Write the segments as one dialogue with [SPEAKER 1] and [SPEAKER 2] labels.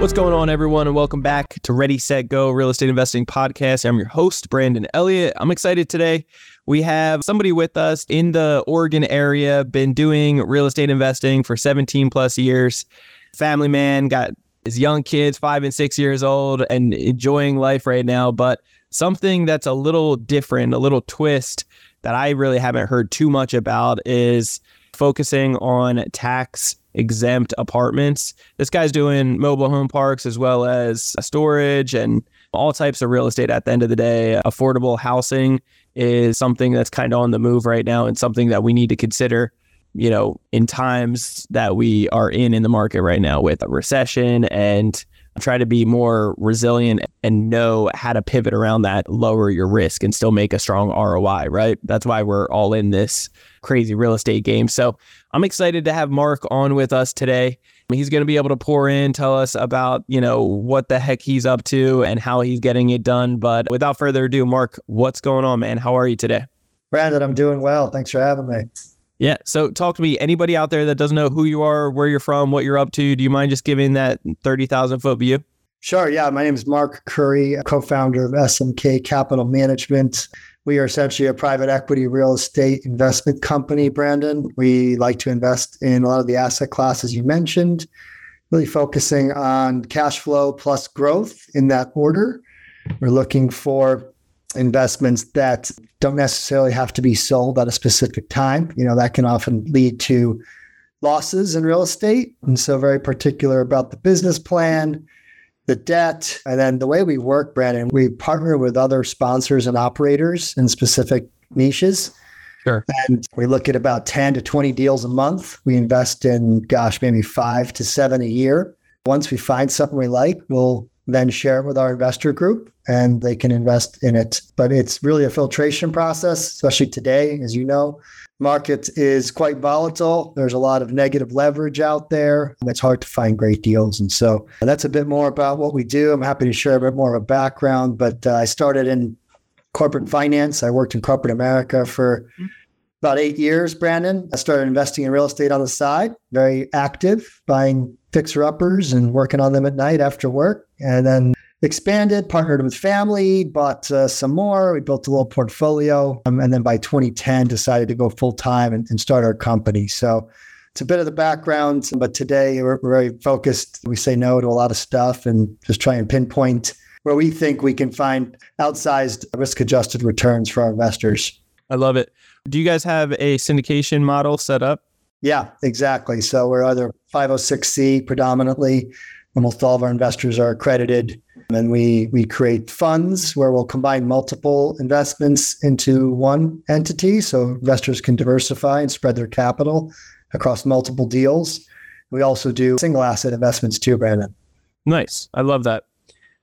[SPEAKER 1] What's going on, everyone, and welcome back to Ready, Set, Go Real Estate Investing Podcast. I'm your host, Brandon Elliott. I'm excited today. We have somebody with us in the Oregon area, been doing real estate investing for 17 plus years. Family man, got his young kids, five and six years old, and enjoying life right now. But something that's a little different, a little twist that I really haven't heard too much about is focusing on tax exempt apartments. This guy's doing mobile home parks as well as storage and all types of real estate at the end of the day. Affordable housing is something that's kind of on the move right now and something that we need to consider, you know, in times that we are in in the market right now with a recession and try to be more resilient and know how to pivot around that, lower your risk and still make a strong ROI, right? That's why we're all in this crazy real estate game. So I'm excited to have Mark on with us today. He's going to be able to pour in, tell us about, you know, what the heck he's up to and how he's getting it done. But without further ado, Mark, what's going on, man? How are you today?
[SPEAKER 2] Brandon, I'm doing well. Thanks for having me.
[SPEAKER 1] Yeah. So talk to me. Anybody out there that doesn't know who you are, where you're from, what you're up to, do you mind just giving that 30,000 foot view?
[SPEAKER 2] Sure. Yeah. My name is Mark Khuri, co founder of SMK Capital Management. We are essentially a private equity real estate investment company, Brandon. We like to invest in a lot of the asset classes you mentioned, really focusing on cash flow plus growth in that order. We're looking for investments that don't necessarily have to be sold at a specific time. You know, that can often lead to losses in real estate. And so, very particular about the business plan the debt. And then the way we work, Brandon, we partner with other sponsors and operators in specific niches.
[SPEAKER 1] Sure.
[SPEAKER 2] And we look at about 10 to 20 deals a month. We invest in, gosh, maybe five to seven a year. Once we find something we like, we'll then share it with our investor group and they can invest in it. But it's really a filtration process, especially today, as you know market is quite volatile. There's a lot of negative leverage out there. It's hard to find great deals. And so that's a bit more about what we do. I'm happy to share a bit more of a background, but uh, I started in corporate finance. I worked in corporate America for about eight years, Brandon. I started investing in real estate on the side, very active, buying fixer uppers and working on them at night after work. And then expanded, partnered with family, bought uh, some more. We built a little portfolio. Um, and then by 2010, decided to go full time and, and, start our company. So it's a bit of the background, but today we're, we're very focused. We say no to a lot of stuff and just try and pinpoint where we think we can find outsized risk adjusted returns for our investors.
[SPEAKER 1] I love it. Do you guys have a syndication model set up?
[SPEAKER 2] Yeah, exactly. So we're either 506C predominantly. Almost all of our investors are accredited and we we create funds where we'll combine multiple investments into one entity so investors can diversify and spread their capital across multiple deals. We also do single asset investments too, Brandon.
[SPEAKER 1] Nice. I love that.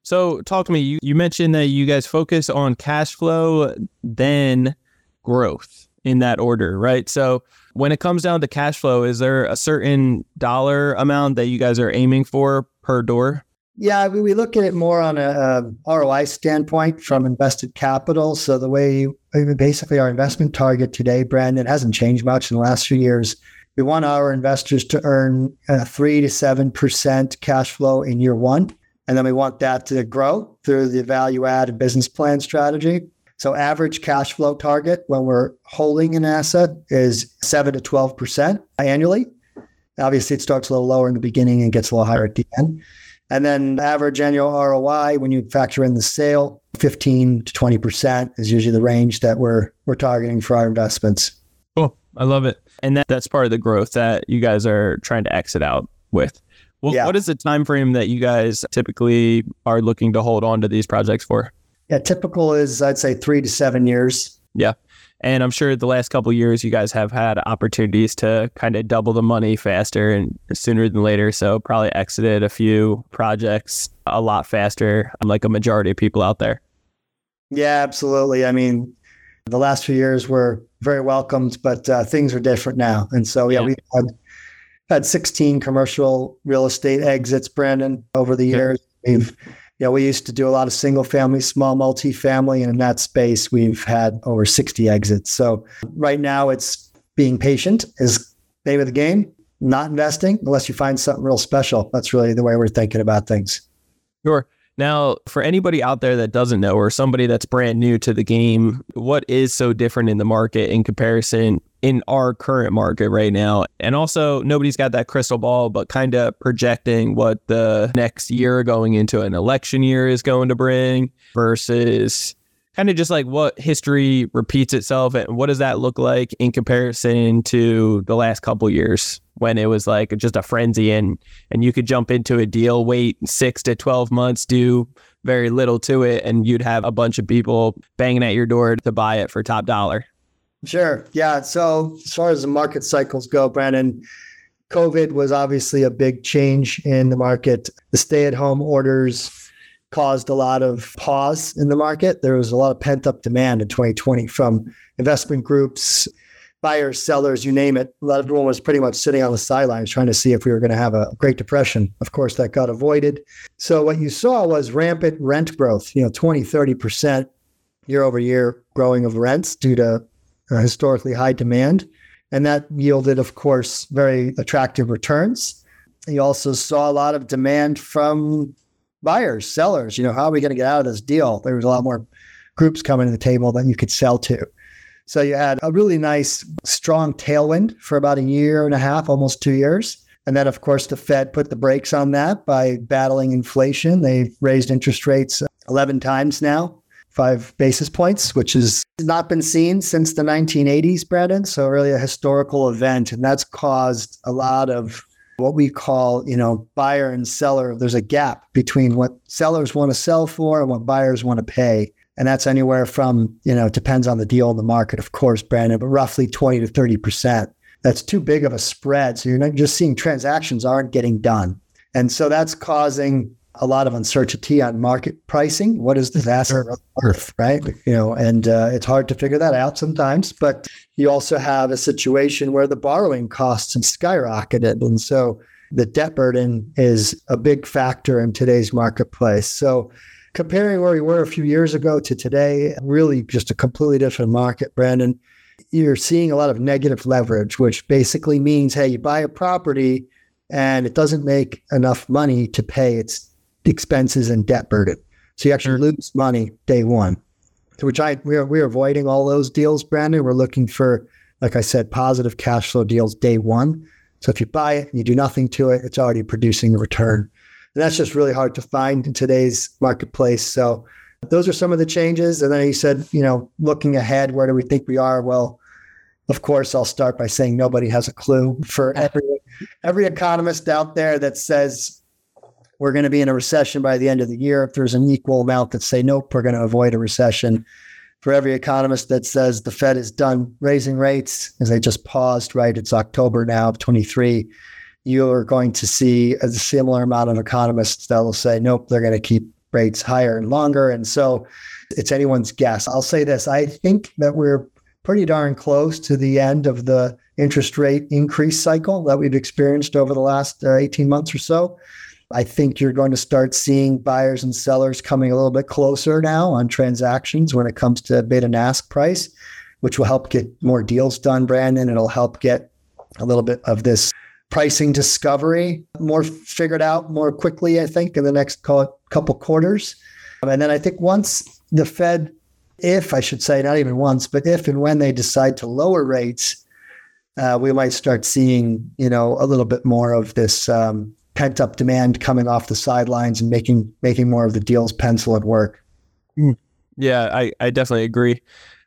[SPEAKER 1] So talk to me. You, you mentioned that you guys focus on cash flow, then growth in that order, right? So when it comes down to cash flow, is there a certain dollar amount that you guys are aiming for per door?
[SPEAKER 2] Yeah, we look at it more on a, a ROI standpoint from invested capital. So the way basically our investment target today, Brandon, hasn't changed much in the last few years. We want our investors to earn a three to seven percent cash flow in year one, and then we want that to grow through the value add and business plan strategy. So average cash flow target when we're holding an asset is seven to twelve percent annually. Obviously, it starts a little lower in the beginning and gets a little higher at the end. And then average annual ROI when you factor in the sale, 15 to 20% is usually the range that we're we're targeting for our investments.
[SPEAKER 1] Cool. I love it. And that, that's part of the growth that you guys are trying to exit out with. Well, yeah. what is the time frame that you guys typically are looking to hold on to these projects for?
[SPEAKER 2] Yeah, typical is I'd say three to seven years.
[SPEAKER 1] Yeah. And I'm sure the last couple years you guys have had opportunities to kind of double the money faster and sooner than later. So probably exited a few projects a lot faster, like a majority of people out there.
[SPEAKER 2] Yeah, absolutely. I mean, the last few years were very welcomed, but uh, things are different now. And so, yeah, yeah. we've had, had 16 commercial real estate exits, Brandon, over the years. We've, you know, we used to do a lot of single family, small multifamily, and in that space, we've had over 60 exits. So right now, it's being patient is name of the game. Not investing unless you find something real special. That's really the way we're thinking about things.
[SPEAKER 1] Sure. Now, for anybody out there that doesn't know, or somebody that's brand new to the game, what is so different in the market in comparison in our current market right now? And also, nobody's got that crystal ball, but kind of projecting what the next year going into an election year is going to bring versus kind of just like what history repeats itself and what does that look like in comparison to the last couple years when it was like just a frenzy and and you could jump into a deal wait 6 to 12 months do very little to it and you'd have a bunch of people banging at your door to buy it for top dollar
[SPEAKER 2] sure yeah so as far as the market cycles go brandon covid was obviously a big change in the market the stay at home orders caused a lot of pause in the market. There was a lot of pent up demand in 2020 from investment groups, buyers, sellers, you name it. Everyone was pretty much sitting on the sidelines trying to see if we were going to have a Great Depression. Of course, that got avoided. So what you saw was rampant rent growth, you know, 20, 30% year over year growing of rents due to Uh, historically high demand. And that yielded, of course, very attractive returns. You also saw a lot of demand from buyers, sellers. You know, how are we going to get out of this deal? There was a lot more groups coming to the table that you could sell to. So you had a really nice, strong tailwind for about a year and a half, almost two years. And then, of course, the Fed put the brakes on that by battling inflation. They've raised interest rates 11 times now, five basis points, which has not been seen since the 1980s, Brandon. So, really a historical event. And that's caused a lot of what we call, you know, buyer and seller. There's a gap between what sellers want to sell for and what buyers want to pay. And that's anywhere from, you know, it depends on the deal in the market, of course, Brandon, but roughly 20 to 30%. That's too big of a spread. So you're not just seeing transactions aren't getting done. And so that's causing a lot of uncertainty on market pricing. What is this asset worth, right? You know, and uh, it's hard to figure that out sometimes. But you also have a situation where the borrowing costs have skyrocketed, and so the debt burden is a big factor in today's marketplace. So comparing where we were a few years ago to today, really just a completely different market, Brandon. You're seeing a lot of negative leverage, which basically means, hey, you buy a property and it doesn't make enough money to pay its expenses and debt burden. So you actually lose money day one. So which I we're we're avoiding all those deals, Brandon. We're looking for, like I said, positive cash flow deals day one. So if you buy it and you do nothing to it, it's already producing a return. And that's just really hard to find in today's marketplace. So those are some of the changes. And then he said, you know, looking ahead, where do we think we are? Well, of course, I'll start by saying nobody has a clue. For every every economist out there that says we're going to be in a recession by the end of the year. If there's an equal amount that say, nope, we're going to avoid a recession. For every economist that says the Fed is done raising rates, as they just paused, right? It's October now of 23. You are going to see a similar amount of economists that will say, nope, they're going to keep rates higher and longer. And so it's anyone's guess. I'll say this I think that we're pretty darn close to the end of the interest rate increase cycle that we've experienced over the last uh, 18 months or so. I think you're going to start seeing buyers and sellers coming a little bit closer now on transactions when it comes to bid and ask price, which will help get more deals done, Brandon. It'll help get a little bit of this pricing discovery more figured out more quickly, I think, in the next couple quarters. And then I think once the Fed, if I should say, not even once, but if and when they decide to lower rates, uh, we might start seeing, you know, a little bit more of this um, pent up demand coming off the sidelines and making making more of the deals pencil at work.
[SPEAKER 1] Mm. Yeah, I, I definitely agree.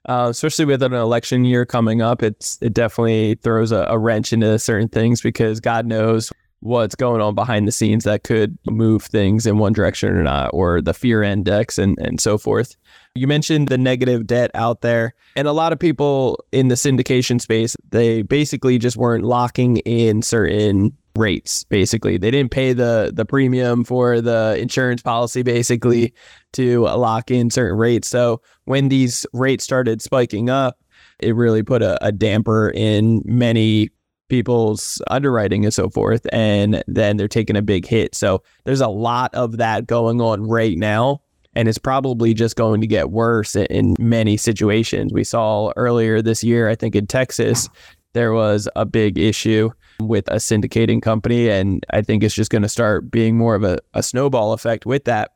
[SPEAKER 1] Uh, especially with an election year coming up, it's it definitely throws a, a wrench into certain things because God knows what's going on behind the scenes that could move things in one direction or not, or the fear index and, and so forth. You mentioned the negative debt out there, and a lot of people in the syndication space, they basically just weren't locking in certain rates basically. They didn't pay the the premium for the insurance policy basically to lock in certain rates. So when these rates started spiking up it really put a, a damper in many people's underwriting and so forth and then they're taking a big hit. So there's a lot of that going on right now and it's probably just going to get worse in many situations. We saw earlier this year i think in texas there was a big issue with a syndicating company. And I think it's just going to start being more of a, a snowball effect with that.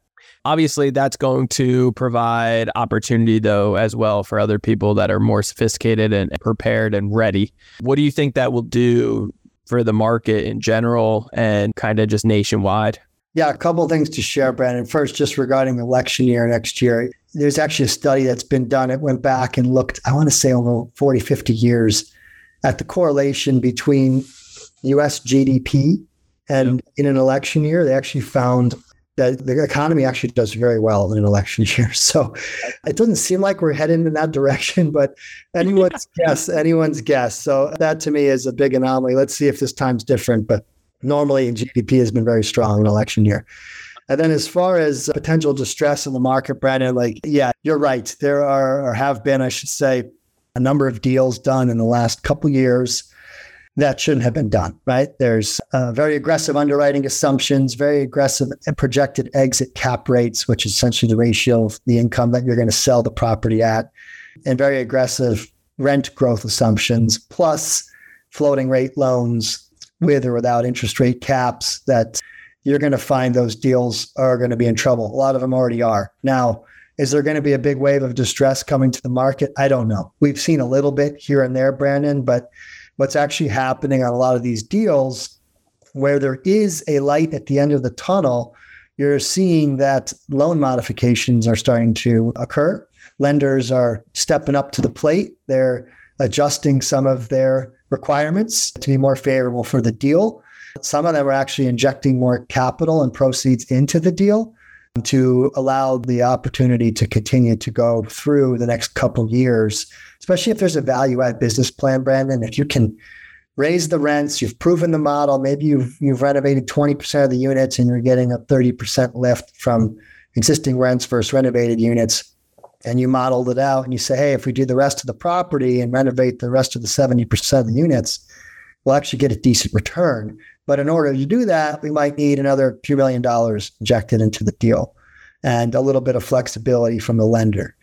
[SPEAKER 1] Obviously, that's going to provide opportunity, though, as well for other people that are more sophisticated and prepared and ready. What do you think that will do for the market in general and kind of just nationwide?
[SPEAKER 2] Yeah, a couple things to share, Brandon. First, just regarding election year next year, there's actually a study that's been done. It went back and looked, I want to say, over 40, 50 years at the correlation between US GDP and yep. in an election year, they actually found that the economy actually does very well in an election year. So it doesn't seem like we're heading in that direction, but anyone's guess, anyone's guess. So that to me is a big anomaly. Let's see if this time's different. But normally GDP has been very strong in election year. And then as far as potential distress in the market, Brandon, like, yeah, you're right. There are or have been, I should say, a number of deals done in the last couple years that shouldn't have been done, right? There's uh, very aggressive underwriting assumptions, very aggressive projected exit cap rates, which is essentially the ratio of the income that you're going to sell the property at, and very aggressive rent growth assumptions, plus floating rate loans with or without interest rate caps that you're going to find those deals are going to be in trouble. A lot of them already are. Now, is there going to be a big wave of distress coming to the market? I don't know. We've seen a little bit here and there, Brandon, but what's actually happening on a lot of these deals where there is a light at the end of the tunnel, you're seeing that loan modifications are starting to occur. Lenders are stepping up to the plate. They're adjusting some of their requirements to be more favorable for the deal. Some of them are actually injecting more capital and proceeds into the deal to allow the opportunity to continue to go through the next couple years, especially if there's a value add business plan, Brandon. If you can raise the rents, you've proven the model, maybe you've you've renovated 20% of the units and you're getting a 30% lift from existing rents versus renovated units. And you modeled it out and you say, hey, if we do the rest of the property and renovate the rest of the 70% of the units, we'll actually get a decent return. But in order to do that, we might need another $2 million injected into the deal and a little bit of flexibility from the lender.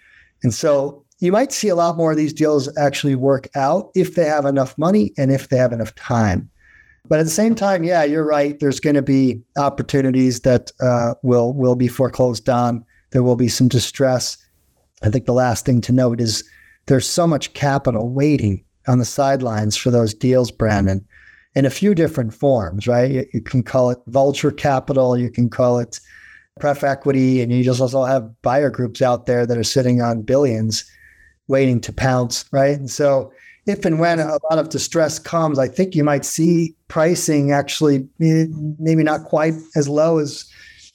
[SPEAKER 2] And so you might see a lot more of these deals actually work out if they have enough money and if they have enough time. But at the same time, yeah, you're right. There's going to be opportunities that uh, will will be foreclosed on. There will be some distress. I think the last thing to note is there's so much capital waiting on the sidelines for those deals, Brandon in a few different forms, right? You, you, can call it vulture capital, you can call it pref equity, and you just also have buyer groups out there that are sitting on billions waiting to pounce, right? And so if and when a lot of distress comes, I think you might see pricing actually maybe not quite as low as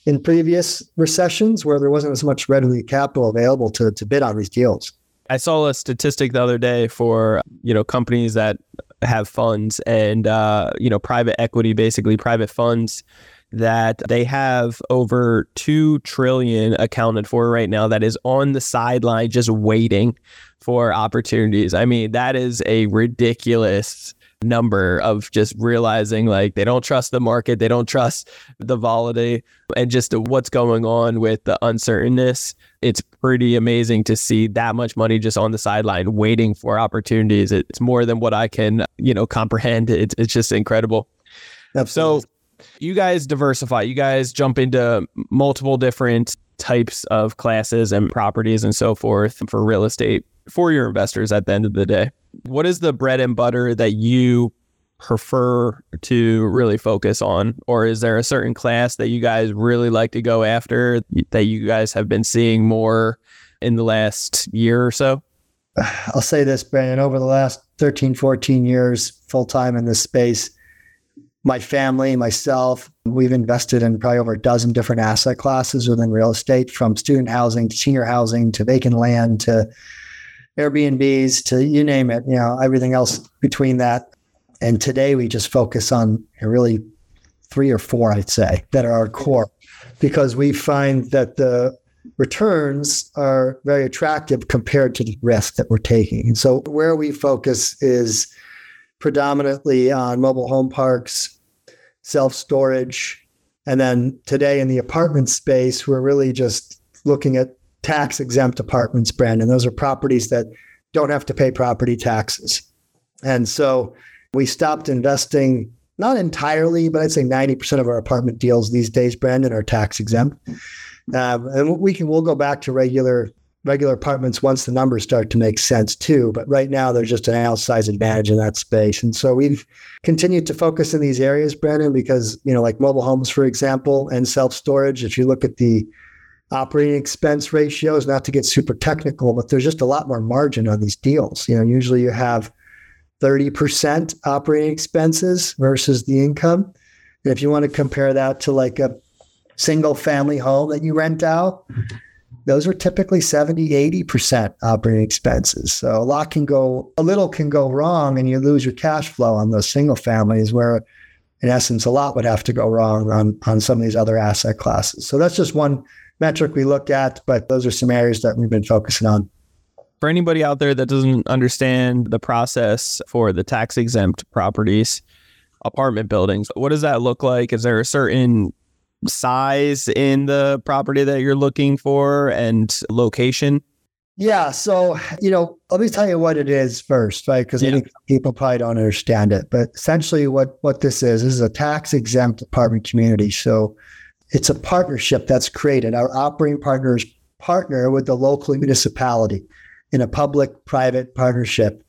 [SPEAKER 2] in previous recessions where there wasn't as much readily capital available to, to bid on these deals.
[SPEAKER 1] I saw a statistic the other day for you know companies that have funds and uh, you know private equity, basically private funds that they have over 2 trillion accounted for right now that is on the sideline just waiting for opportunities. I mean, that is a ridiculous number of just realizing like they don't trust the market, they don't trust the volatility and just what's going on with the uncertainness. It's pretty amazing to see that much money just on the sideline waiting for opportunities. It's more than what I can, you know, comprehend. It's, it's just incredible. Absolutely. So you guys diversify, you guys jump into multiple different types of classes and properties and so forth for real estate for your investors at the end of the day. What is the bread and butter that you prefer to really focus on? Or is there a certain class that you guys really like to go after that you guys have been seeing more in the last year or so?
[SPEAKER 2] I'll say this, Brandon, over the last 13, 14 years, full time in this space, my family, myself, we've invested in probably over a dozen different asset classes within real estate, from student housing to senior housing to vacant land to Airbnbs to you name it, you know, everything else between that. And today we just focus on really three or four, I'd say, that are our core because we find that the returns are very attractive compared to the risk that we're taking. And so where we focus is predominantly on mobile home parks, self storage. And then today in the apartment space, we're really just looking at tax exempt apartments, Brandon. Those are properties that don't have to pay property taxes. And so we stopped investing, not entirely, but I'd say 90% of our apartment deals these days, Brandon, are tax exempt. Um, and we can we'll go back to regular regular apartments once the numbers start to make sense too. But right now, there's just an outsized advantage in that space. And so we've continued to focus in these areas, Brandon, because, you know, like mobile homes, for example, and self storage, if you look at the operating expense ratios, not to get super technical, but there's just a lot more margin on these deals. You know, usually you have 30% operating expenses versus the income. And if you want to compare that to like a single family home that you rent out, those are typically 70, 80% operating expenses. So a lot can go, a little can go wrong and you lose your cash flow on those single families where in essence, a lot would have to go wrong on, on some of these other asset classes. So that's just one metric we look at, but those are some areas that we've been focusing on.
[SPEAKER 1] For anybody out there that doesn't understand the process for the tax exempt properties, apartment buildings, what does that look like? Is there a certain size in the property that you're looking for and location?
[SPEAKER 2] Yeah. So, you know, let me tell you what it is first, right? Because yeah. I think people probably don't understand it. But essentially, what, what this is, this is a tax exempt apartment community. So, it's a partnership that's created. Our operating partners partner with the local municipality in a public private partnership.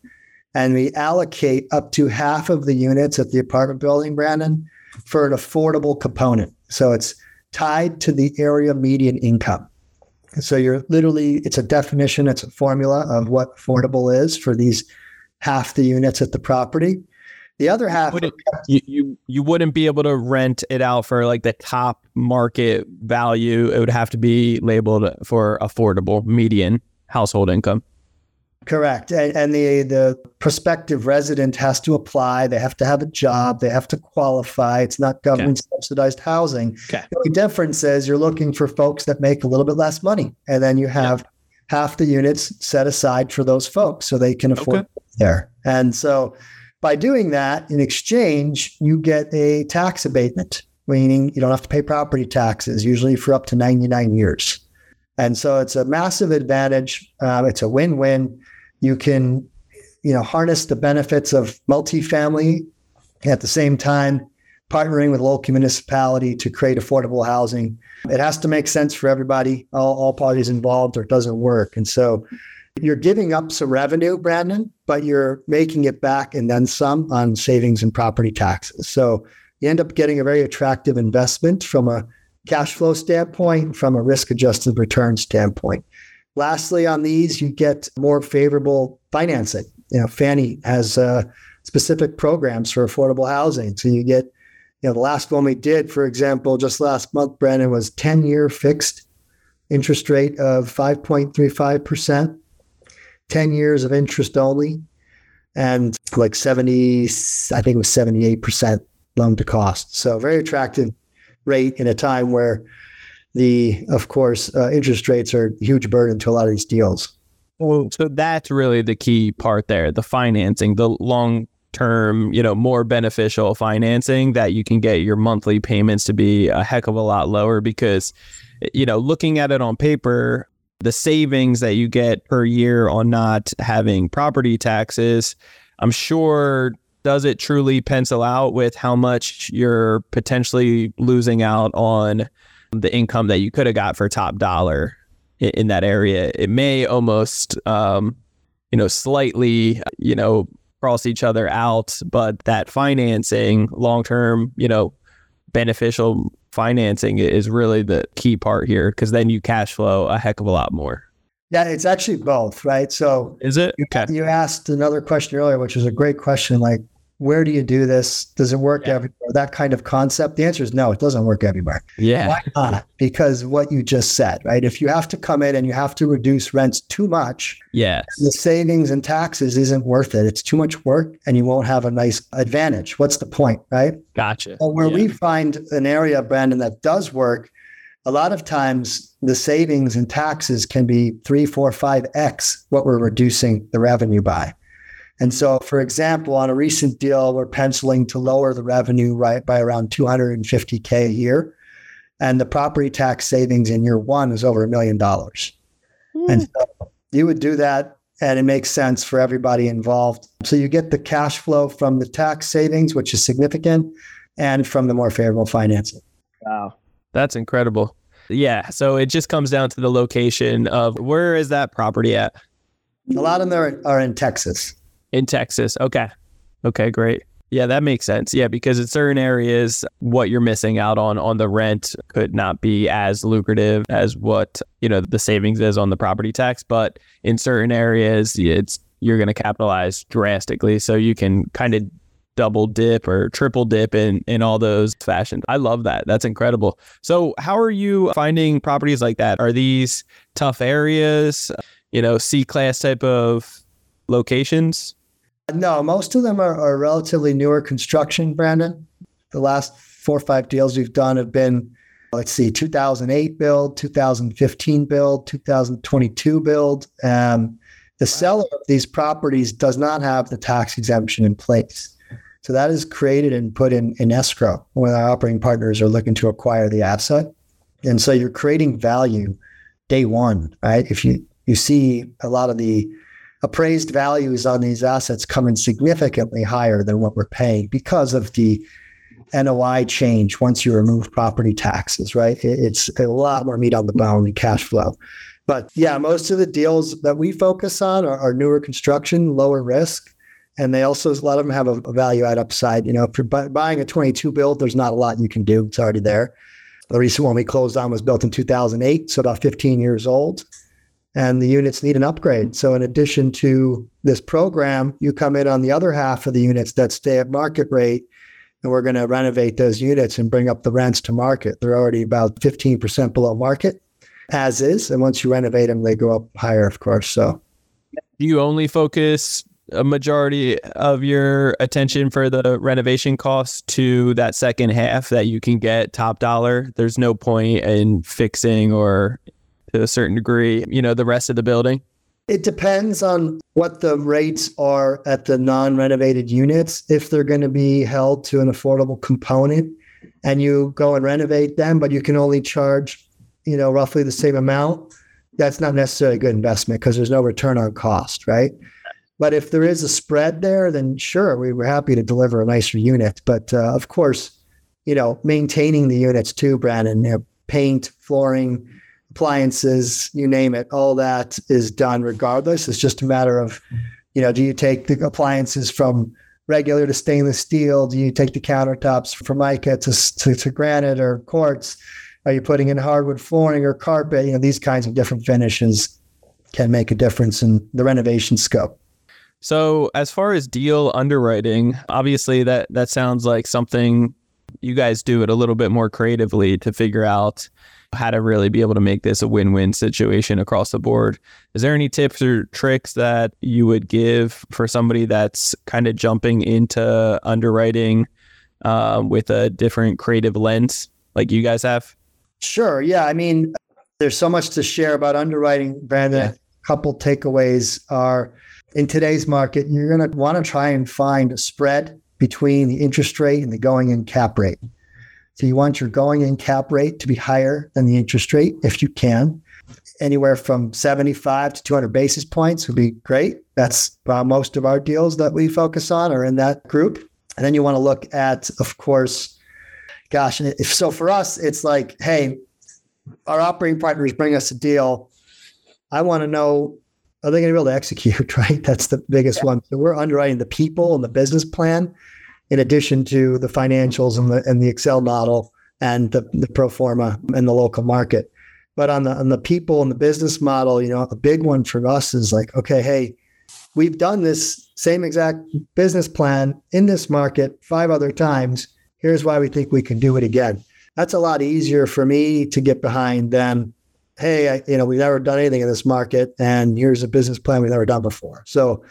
[SPEAKER 2] And we allocate up to half of the units at the apartment building, Brandon, for an affordable component. So it's tied to the area median income. So you're literally, it's a definition, it's a formula of what affordable is for these half the units at the property. The other half,
[SPEAKER 1] you, you you wouldn't be able to rent it out for like the top market value. It would have to be labeled for affordable median household income.
[SPEAKER 2] Correct. And, and, the, the prospective resident has to apply. They have to have a job. They have to qualify. It's not government okay. subsidized housing. Okay. The difference is you're looking for folks that make a little bit less money. And then you have half the units set aside for those folks so they can afford okay. there. And so by doing that, in exchange, you get a tax abatement, meaning you don't have to pay property taxes, usually for up to 99 years. And so it's a massive advantage. Um, it's a win win you can, you know, harness the benefits of multifamily at the same time partnering with local municipality to create affordable housing. It has to make sense for everybody, all, all parties involved, or it doesn't work. And so you're giving up some revenue, Brandon, but you're making it back and then some on savings and property taxes. So you end up getting a very attractive investment from a cash flow standpoint, from a risk adjusted return standpoint. Lastly, on these, you get more favorable financing. You know, Fannie has uh, specific programs for affordable housing. So you get, you know, the last one we did, for example, just last month, Brandon, was 10 year fixed interest rate of 5.35%, 10 years of interest only, and like 70, I think it was 78% loan to cost. So very attractive rate in a time where the, of course, uh, interest rates are a huge burden to a lot of these deals.
[SPEAKER 1] Well, so that's really the key part there the financing, the long term, you know, more beneficial financing that you can get your monthly payments to be a heck of a lot lower because, you know, looking at it on paper, the savings that you get per year on not having property taxes, I'm sure does it truly pencil out with how much you're potentially losing out on the income that you could have got for top dollar in, in that area. It may almost, um, you know, slightly, you know, cross each other out, but that financing, long term, you know, beneficial financing is really the key part here because then you cash flow a heck of a lot more.
[SPEAKER 2] Yeah, it's actually both, right? So
[SPEAKER 1] is it?
[SPEAKER 2] Okay. You, you asked another question earlier, which was a great question. Like, where do you do this? Does it work
[SPEAKER 1] Yeah.
[SPEAKER 2] everywhere? That kind of concept. The answer is no, it doesn't work everywhere.
[SPEAKER 1] Yeah.
[SPEAKER 2] Why not? Because what you just said, right? If you have to come in and you have to reduce rents too much,
[SPEAKER 1] Yes.
[SPEAKER 2] the savings and taxes isn't worth it. It's too much work and you won't have a nice advantage. What's the point, right?
[SPEAKER 1] Gotcha.
[SPEAKER 2] But where
[SPEAKER 1] Yeah.
[SPEAKER 2] we find an area, Brandon, that does work, a lot of times the savings and taxes can be three, four, five X what we're reducing the revenue by. And so, for example, on a recent deal, we're penciling to lower the revenue right by around 250K a year. And the property tax savings in year one is over a million dollars. Hmm. And so you would do that and it makes sense for everybody involved. So you get the cash flow from the tax savings, which is significant, and from the more favorable financing.
[SPEAKER 1] Wow. That's incredible. Yeah. So it just comes down to the location of where is that property at?
[SPEAKER 2] A lot of them are, are in Texas.
[SPEAKER 1] In Texas. Okay. Okay, great. Yeah, that makes sense. Yeah, because in certain areas, what you're missing out on on the rent could not be as lucrative as what you know the savings is on the property tax. But in certain areas, it's you're going to capitalize drastically, so you can kind of double dip or triple dip in in all those fashions. I love that. That's incredible. So, how are you finding properties like that? Are these tough areas? You know, C class type of locations?
[SPEAKER 2] No, most of them are, are relatively newer construction, Brandon. The last four or five deals we've done have been, let's see, 2008 build, 2015 build, 2022 build. Um, the seller of these properties does not have the tax exemption in place. So that is created and put in, in escrow when our operating partners are looking to acquire the asset. And so you're creating value day one, right? If you, you see a lot of the appraised values on these assets come in significantly higher than what we're paying because of the NOI change once you remove property taxes, right? It's a lot more meat on the bone and cash flow. But yeah, most of the deals that we focus on are, are newer construction, lower risk. And they also, a lot of them have a, a value add upside. You know, if you're bu- buying a 22 build, there's not a lot you can do. It's already there. The recent one we closed on was built in 2008, so about 15 years old and the units need an upgrade. So, in addition to this program, you come in on the other half of the units that stay at market rate, and we're going to renovate those units and bring up the rents to market. They're already about 15% below market as is. And once you renovate them, they go up higher, of course. So,
[SPEAKER 1] you only focus a majority of your attention for the renovation costs to that second half that you can get top dollar there's no point in fixing or to a certain degree you know the rest of the building
[SPEAKER 2] It depends on what the rates are at the non renovated units. If they're going to be held to an affordable component and you go and renovate them, but you can only charge, you know, roughly the same amount, that's not necessarily a good investment because there's no return on cost, right? But if there is a spread there, then sure, we were happy to deliver a nicer unit. But uh, of course, you know, maintaining the units too, Brandon, you know, paint, flooring, appliances, you name it, all that is done regardless. It's just a matter of, you know, do you take the appliances from regular to stainless steel? Do you take the countertops from mica to, to, to granite or quartz? Are you putting in hardwood flooring or carpet? You know, these kinds of different finishes can make a difference in the renovation scope.
[SPEAKER 1] so as far as deal underwriting obviously that that sounds like something you guys do it a little bit more creatively to figure out how to really be able to make this a win-win situation across the board. Is there any tips or tricks that you would give for somebody that's kind of jumping into underwriting uh, with a different creative lens like you guys have?
[SPEAKER 2] Sure. Yeah. I mean, there's so much to share about underwriting, Brandon.
[SPEAKER 1] Yeah.
[SPEAKER 2] A couple takeaways are in today's market, you're going to want to try and find a spread between the interest rate and the going in cap rate. So you want your going in cap rate to be higher than the interest rate if you can. Anywhere from 75 to 200 basis points would be great. That's uh, most of our deals that we focus on are in that group. And then you want to look at, of course, gosh, and if so for us, it's like, hey, our operating partners bring us a deal. I want to know, are they going to be able to execute? Right. That's the biggest one. So we're underwriting the people and the business plan in addition to the financials and the and the Excel model and the, the pro forma and the local market. But on the on the people and the business model, you know, a big one for us is like, okay, hey, we've done this same exact business plan in this market five other times. Here's why we think we can do it again. That's a lot easier for me to get behind than, hey, I, you know, we've never done anything in this market, and here's a business plan we've never done before. So,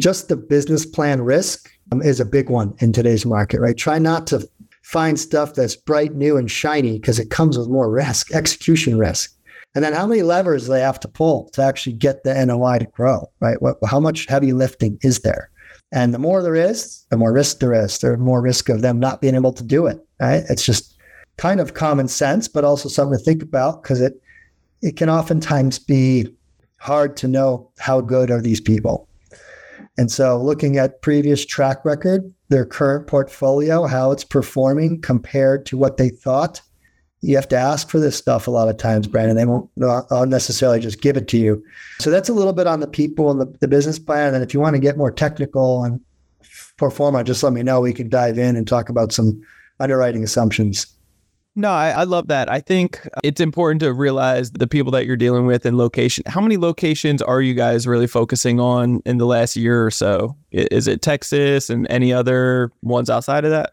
[SPEAKER 2] just the business plan risk Um, is a big one in today's market, right? Try not to find stuff that's bright, new, and shiny because it comes with more risk, execution risk. And then how many levers do they have to pull to actually get the NOI to grow, right? What, how much heavy lifting is there? And the more there is, the more risk there is. There's more risk of them not being able to do it, right? It's just kind of common sense, but also something to think about because it it can oftentimes be hard to know how good are these people. And so looking at previous track record, their current portfolio, how it's performing compared to what they thought. You have to ask for this stuff a lot of times, Brandon. They won't necessarily just give it to you. So that's a little bit on the people and the, the business plan. And if you want to get more technical and perform, just let me know. We can dive in and talk about some underwriting assumptions.
[SPEAKER 1] No, I, I, love that. I think it's important to realize the people that you're dealing with and location. How many locations are you guys really focusing on in the last year or so? Is it Texas and any other ones outside of that?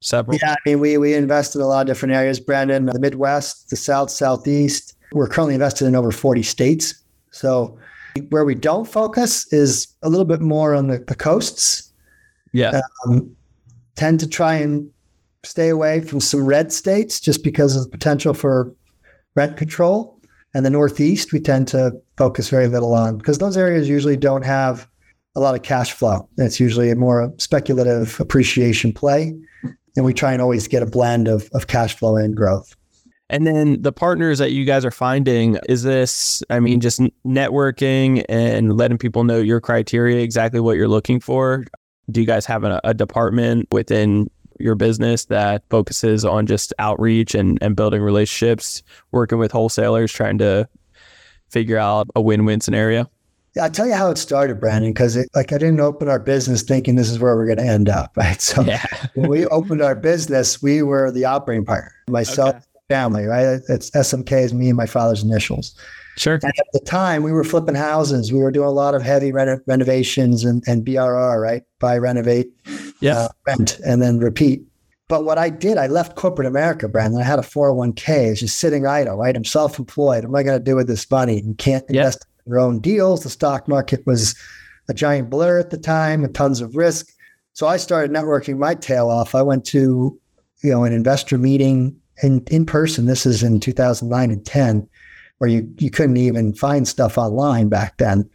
[SPEAKER 1] Several.
[SPEAKER 2] Yeah, I mean, we we invest in a lot of different areas, Brandon. The Midwest, the South, Southeast. We're currently invested in over 40 states. So where we don't focus is a little bit more on the, the coasts.
[SPEAKER 1] Yeah. Um,
[SPEAKER 2] tend to try and stay away from some red states just because of the potential for rent control. And the Northeast, we tend to focus very little on because those areas usually don't have a lot of cash flow. It's usually a more speculative appreciation play. And we try and always get a blend of, of cash flow and growth.
[SPEAKER 1] And then the partners that you guys are finding, is this, I mean, just networking and letting people know your criteria, exactly what you're looking for? Do you guys have a, a department within your business that focuses on just outreach and, and building relationships, working with wholesalers, trying to figure out a win-win scenario?
[SPEAKER 2] Yeah, I'll tell you how it started, Brandon, because like I didn't open our business thinking this is where we're going to end up, right? So yeah. when we opened our business, we were the operating partner, myself, okay. family, right? It's SMK is me and my father's initials.
[SPEAKER 1] Sure.
[SPEAKER 2] And at the time, we were flipping houses. We were doing a lot of heavy reno- renovations and, and BRR, right? Buy, renovate,
[SPEAKER 1] yeah. Uh,
[SPEAKER 2] rent, and then repeat. But what I did, I left corporate America, Brandon. I had a 401k. It's just sitting idle, right? I'm self employed. What am I going to do with this money? You can't invest in your own deals. The stock market was a giant blur at the time and tons of risk. So I started networking my tail off. I went to, you know, an investor meeting in, in person. This is in 2009 and 10 where you, you couldn't even find stuff online back then.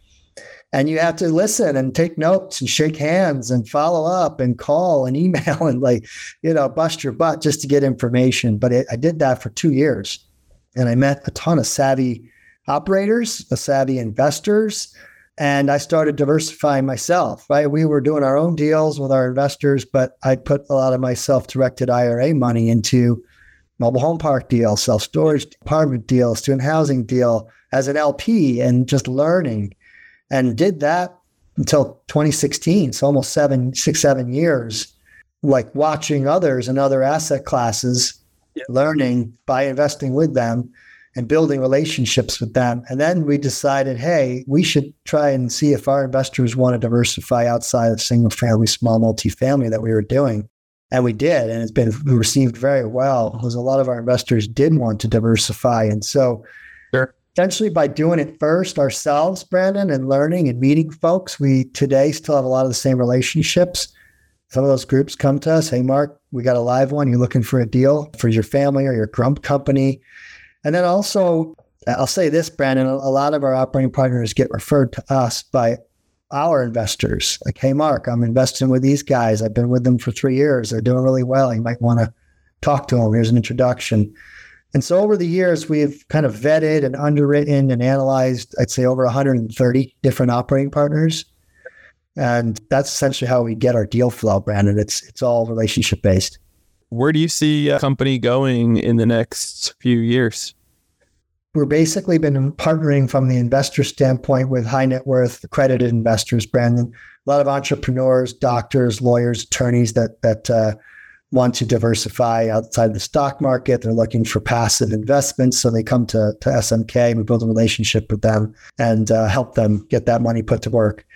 [SPEAKER 2] And you have to listen and take notes and shake hands and follow up and call and email and like, you know, bust your butt just to get information. But it, I did that for two years and I met a ton of savvy operators, uh, savvy investors, and I started diversifying myself. Right, we were doing our own deals with our investors, but I put a lot of my self-directed IRA money into mobile home park deal, self storage apartment deal, student housing deal as an LP and just learning. And did that until 2016. So almost seven, six, seven years, like watching others and other asset classes, learning by investing with them and building relationships with them. And then we decided, hey, we should try and see if our investors want to diversify outside of single family, small multifamily that we were doing. And we did, and it's been received very well because a lot of our investors did want to diversify. And so,
[SPEAKER 1] sure.
[SPEAKER 2] Essentially, by doing it first ourselves, Brandon, and learning and meeting folks, we today still have a lot of the same relationships. Some of those groups come to us, hey, Mark, we got a live one. You're looking for a deal for your family or your grump company. And then also, I'll say this, Brandon, a lot of our operating partners get referred to us by our investors. Like, hey, Mark, I'm investing with these guys. I've been with them for three years. They're doing really well. You might want to talk to them. Here's an introduction. And so over the years, we've kind of vetted and underwritten and analyzed, I'd say, over 130 different operating partners. And that's essentially how we get our deal flow, Brandon. It's it's all relationship based.
[SPEAKER 1] Where do you see a company going in the next few years?
[SPEAKER 2] we're basically been partnering from the investor standpoint with high net worth accredited investors, Brandon. A lot of entrepreneurs, doctors, lawyers, attorneys that that uh, want to diversify outside the stock market. They're looking for passive investments. So they come to, to SMK. We build a relationship with them and uh, help them get that money put to work.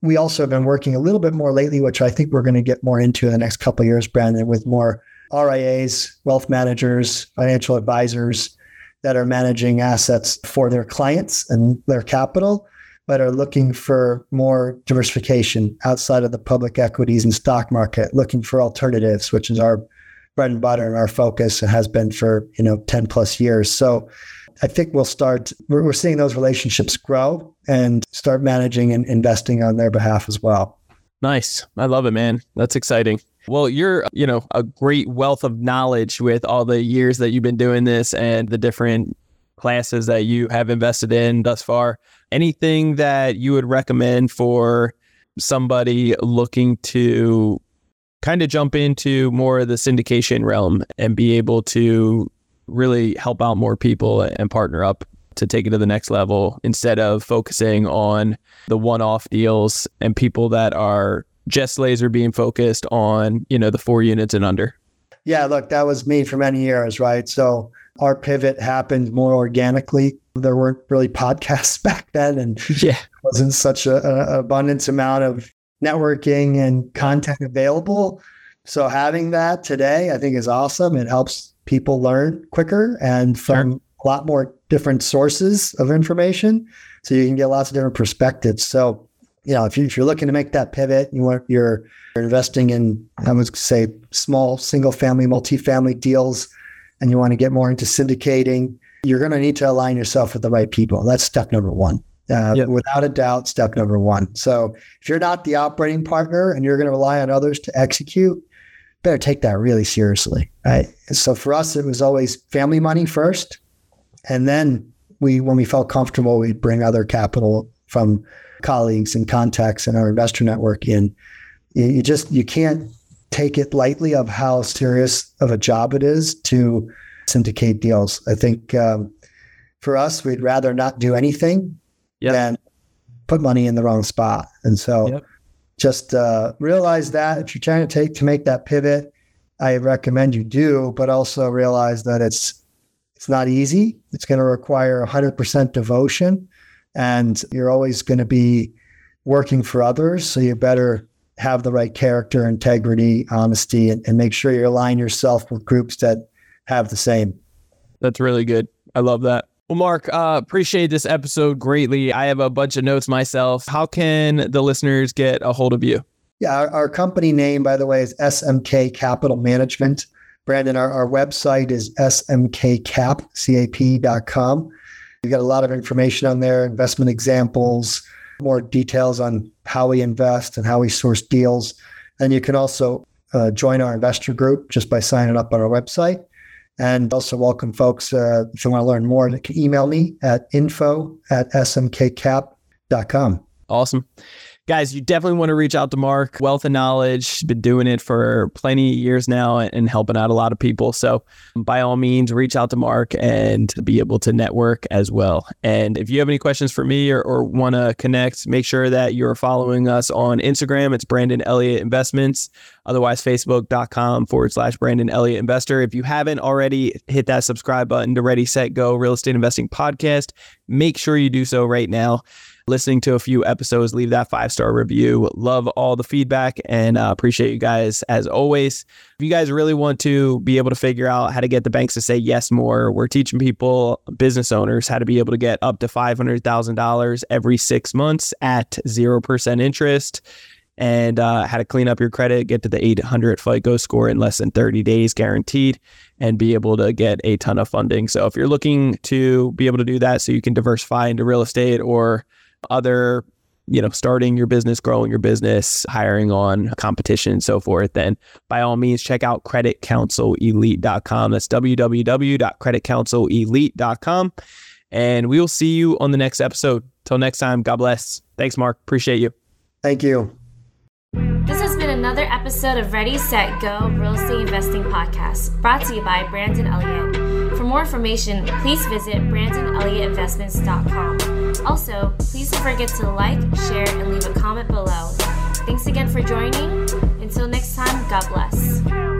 [SPEAKER 2] We also have been working a little bit more lately, which I think we're going to get more into in the next couple years, Brandon, with more RIAs, wealth managers, financial advisors that are managing assets for their clients and their capital but are looking for more diversification outside of the public equities and stock market, looking for alternatives, which is our bread and butter and our focus and has been for, you know, 10 plus years. So I think we'll start, we're, we're seeing those relationships grow and start managing and investing on their behalf as well.
[SPEAKER 1] Nice. I love it, man. That's exciting. Well, you're, you know, a great wealth of knowledge with all the years that you've been doing this and the different classes that you have invested in thus far. Anything that you would recommend for somebody looking to kind of jump into more of the syndication realm and be able to really help out more people and partner up to take it to the next level instead of focusing on the one-off deals and people that are just laser beam focused on, you know, the four units and under.
[SPEAKER 2] Yeah, look, that was me for many years, right? So our pivot happened more organically. There weren't really podcasts back then and
[SPEAKER 1] yeah.
[SPEAKER 2] wasn't such an abundance amount of networking and content available. So having that today i think is awesome. It helps people learn quicker and from sure. a lot more different sources of information. So you can get lots of different perspectives. So you know if, you, if you're looking to make that pivot you want you're, you're investing in i would say small single family multifamily deals and you want to get more into syndicating you're going to need to align yourself with the right people. That's step number one. Uh, yep. Without a doubt, step number one. So if you're not the operating partner and you're going to rely on others to execute, better take that really seriously. Right. So for us, it was always family money first. And then we, when we felt comfortable, we'd bring other capital from colleagues and contacts in our investor network in. You, you just, you can't take it lightly of how serious of a job it is to syndicate deals. I think um, for us, we'd rather not do anything yep. than put money in the wrong spot. And so yep. just uh, realize that if you're trying to take to make that pivot, I recommend you do, but also realize that it's it's not easy. It's going to require 100% devotion, and you're always going to be working for others. So you better have the right character, integrity, honesty, and, and make sure you align yourself with groups that have the same.
[SPEAKER 1] That's really good. I love that. Well, Mark, uh, appreciate this episode greatly. I have a bunch of notes myself. How can the listeners get a hold of you?
[SPEAKER 2] Yeah, our, our company name, by the way, is SMK Capital Management. Brandon, our, our website is smkcap.com. We've got a lot of information on there, investment examples, more details on how we invest and how we source deals. And you can also uh, join our investor group just by signing up on our website. And also welcome folks, uh, if you want to learn more, they can email me at info at smkcap.com.
[SPEAKER 1] Awesome guys, you definitely want to reach out to Mark. Wealth of knowledge, been doing it for plenty of years now and helping out a lot of people. So, by all means, reach out to Mark and be able to network as well. And if you have any questions for me or, or want to connect, make sure that you're following us on Instagram. It's Brandon Elliott Investments. Otherwise, facebook.com forward slash Brandon Elliott Investor. If you haven't already, hit that subscribe button to Ready, Set, Go Real Estate Investing Podcast. Make sure you do so right now listening to a few episodes, leave that five star review. Love all the feedback and uh, appreciate you guys as always. If you guys really want to be able to figure out how to get the banks to say yes more, we're teaching people, business owners, how to be able to get up to $500,000 every six months at 0% interest and uh, how to clean up your credit, get to the 800 FICO score in less than 30 days, guaranteed, and be able to get a ton of funding. So if you're looking to be able to do that so you can diversify into real estate or other you know, starting your business, growing your business, hiring on competition and so forth, then by all means, check out creditcounselelite.com. That's www.creditcounselelite.com. And we will see you on the next episode. Till next time, God bless. Thanks, Mark. Appreciate you.
[SPEAKER 2] Thank you.
[SPEAKER 3] This has been another episode of Ready, Set, Go Real Estate Investing Podcast, brought to you by Brandon Elliott. For more information, please visit BrandonElliottInvestments.com. Also, please don't forget to like, share, and leave a comment below. Thanks again for joining. Until next time, God bless.